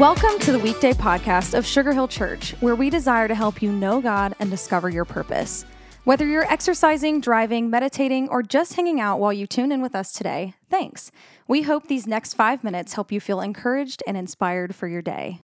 Welcome to the weekday podcast of Sugar Hill Church, where we desire to help you know God and discover your purpose. Whether you're exercising, driving, meditating, or just hanging out while you tune in with us today, thanks. We hope these next five minutes help you feel encouraged and inspired for your day.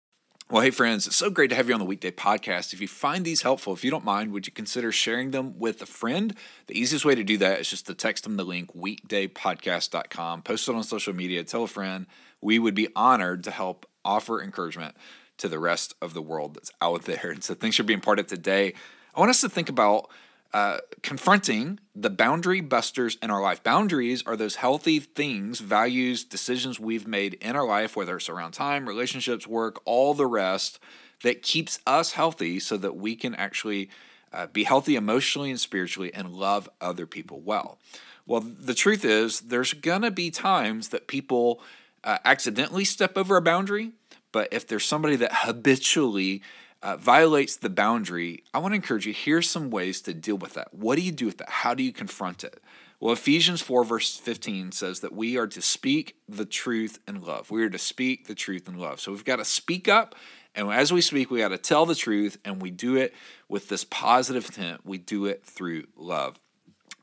Well, hey, friends, it's so great to have you on the weekday podcast. If you find these helpful, if you don't mind, would you consider sharing them with a friend? The easiest way to do that is just to text them the link weekdaypodcast.com, post it on social media, tell a friend. We would be honored to help offer encouragement to the rest of the world that's out there. And so thanks for being part of today. I want us to think about uh, confronting the boundary busters in our life. Boundaries are those healthy things, values, decisions we've made in our life, whether it's around time, relationships, work, all the rest, that keeps us healthy so that we can actually uh, be healthy emotionally and spiritually and love other people well. Well, the truth is, there's going to be times that people uh, accidentally step over a boundary, but if there's somebody that habitually uh, violates the boundary, I want to encourage you here's some ways to deal with that. What do you do with that? How do you confront it? Well, Ephesians 4, verse 15 says that we are to speak the truth in love. We are to speak the truth in love. So we've got to speak up. And as we speak, we got to tell the truth, and we do it with this positive intent. We do it through love.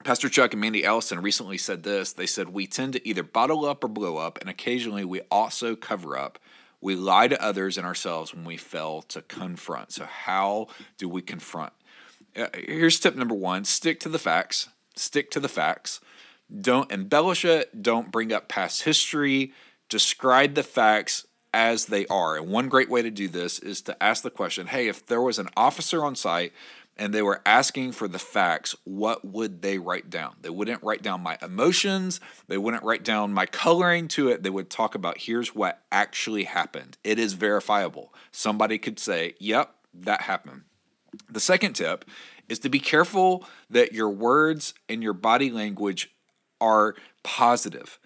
Pastor Chuck and Mandy Ellison recently said this. They said, We tend to either bottle up or blow up, and occasionally we also cover up. We lie to others and ourselves when we fail to confront. So, how do we confront? Uh, here's tip number one stick to the facts. Stick to the facts. Don't embellish it. Don't bring up past history. Describe the facts as they are. And one great way to do this is to ask the question hey, if there was an officer on site and they were asking for the facts, what would they write down? They wouldn't write down my emotions, they wouldn't write down my coloring to it. They would talk about here's what actually happened. It is verifiable. Somebody could say, yep, that happened. The second tip is to be careful that your words and your body language are positive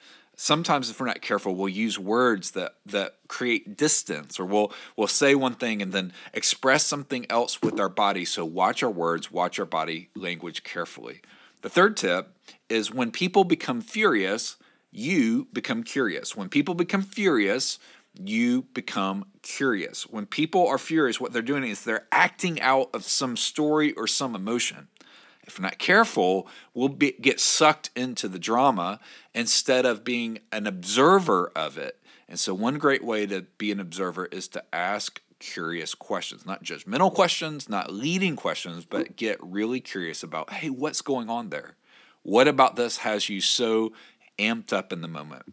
sometimes if we're not careful we'll use words that that create distance or we'll we'll say one thing and then express something else with our body. So watch our words watch our body language carefully. The third tip is when people become furious you become curious. When people become furious you become curious. When people are furious what they're doing is they're acting out of some story or some emotion if we're not careful, we'll be, get sucked into the drama instead of being an observer of it. And so, one great way to be an observer is to ask curious questions, not judgmental questions, not leading questions, but get really curious about hey, what's going on there? What about this has you so amped up in the moment?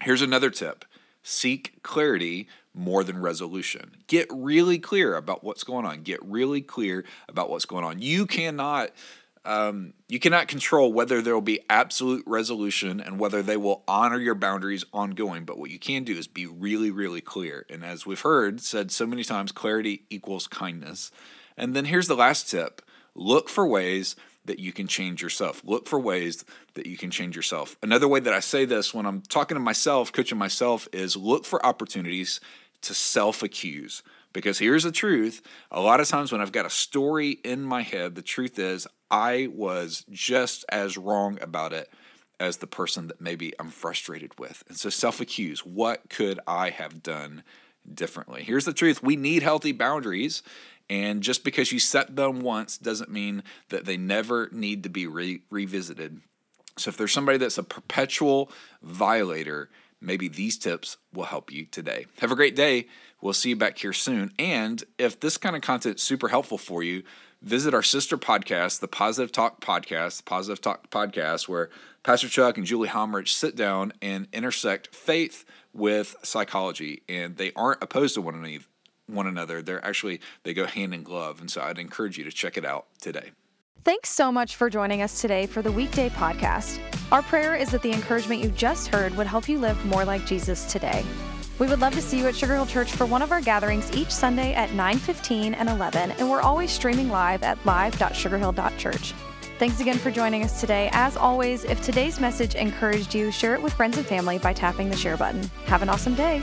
Here's another tip seek clarity more than resolution. Get really clear about what's going on. Get really clear about what's going on. You cannot um, you cannot control whether there will be absolute resolution and whether they will honor your boundaries ongoing. But what you can do is be really, really clear. And as we've heard said so many times, clarity equals kindness. And then here's the last tip look for ways that you can change yourself. Look for ways that you can change yourself. Another way that I say this when I'm talking to myself, coaching myself, is look for opportunities to self accuse. Because here's the truth a lot of times when I've got a story in my head, the truth is I was just as wrong about it as the person that maybe I'm frustrated with. And so self accuse what could I have done differently? Here's the truth we need healthy boundaries. And just because you set them once doesn't mean that they never need to be re- revisited. So if there's somebody that's a perpetual violator, maybe these tips will help you today. Have a great day. We'll see you back here soon. And if this kind of content is super helpful for you, visit our sister podcast, the Positive Talk Podcast, the Positive Talk Podcast, where Pastor Chuck and Julie Halmerich sit down and intersect faith with psychology. And they aren't opposed to one another. One another. They're actually they go hand in glove, and so I'd encourage you to check it out today. Thanks so much for joining us today for the weekday podcast. Our prayer is that the encouragement you just heard would help you live more like Jesus today. We would love to see you at Sugar Hill Church for one of our gatherings each Sunday at 9:15 and 11, and we're always streaming live at live.sugarhill.church. Thanks again for joining us today. As always, if today's message encouraged you, share it with friends and family by tapping the share button. Have an awesome day.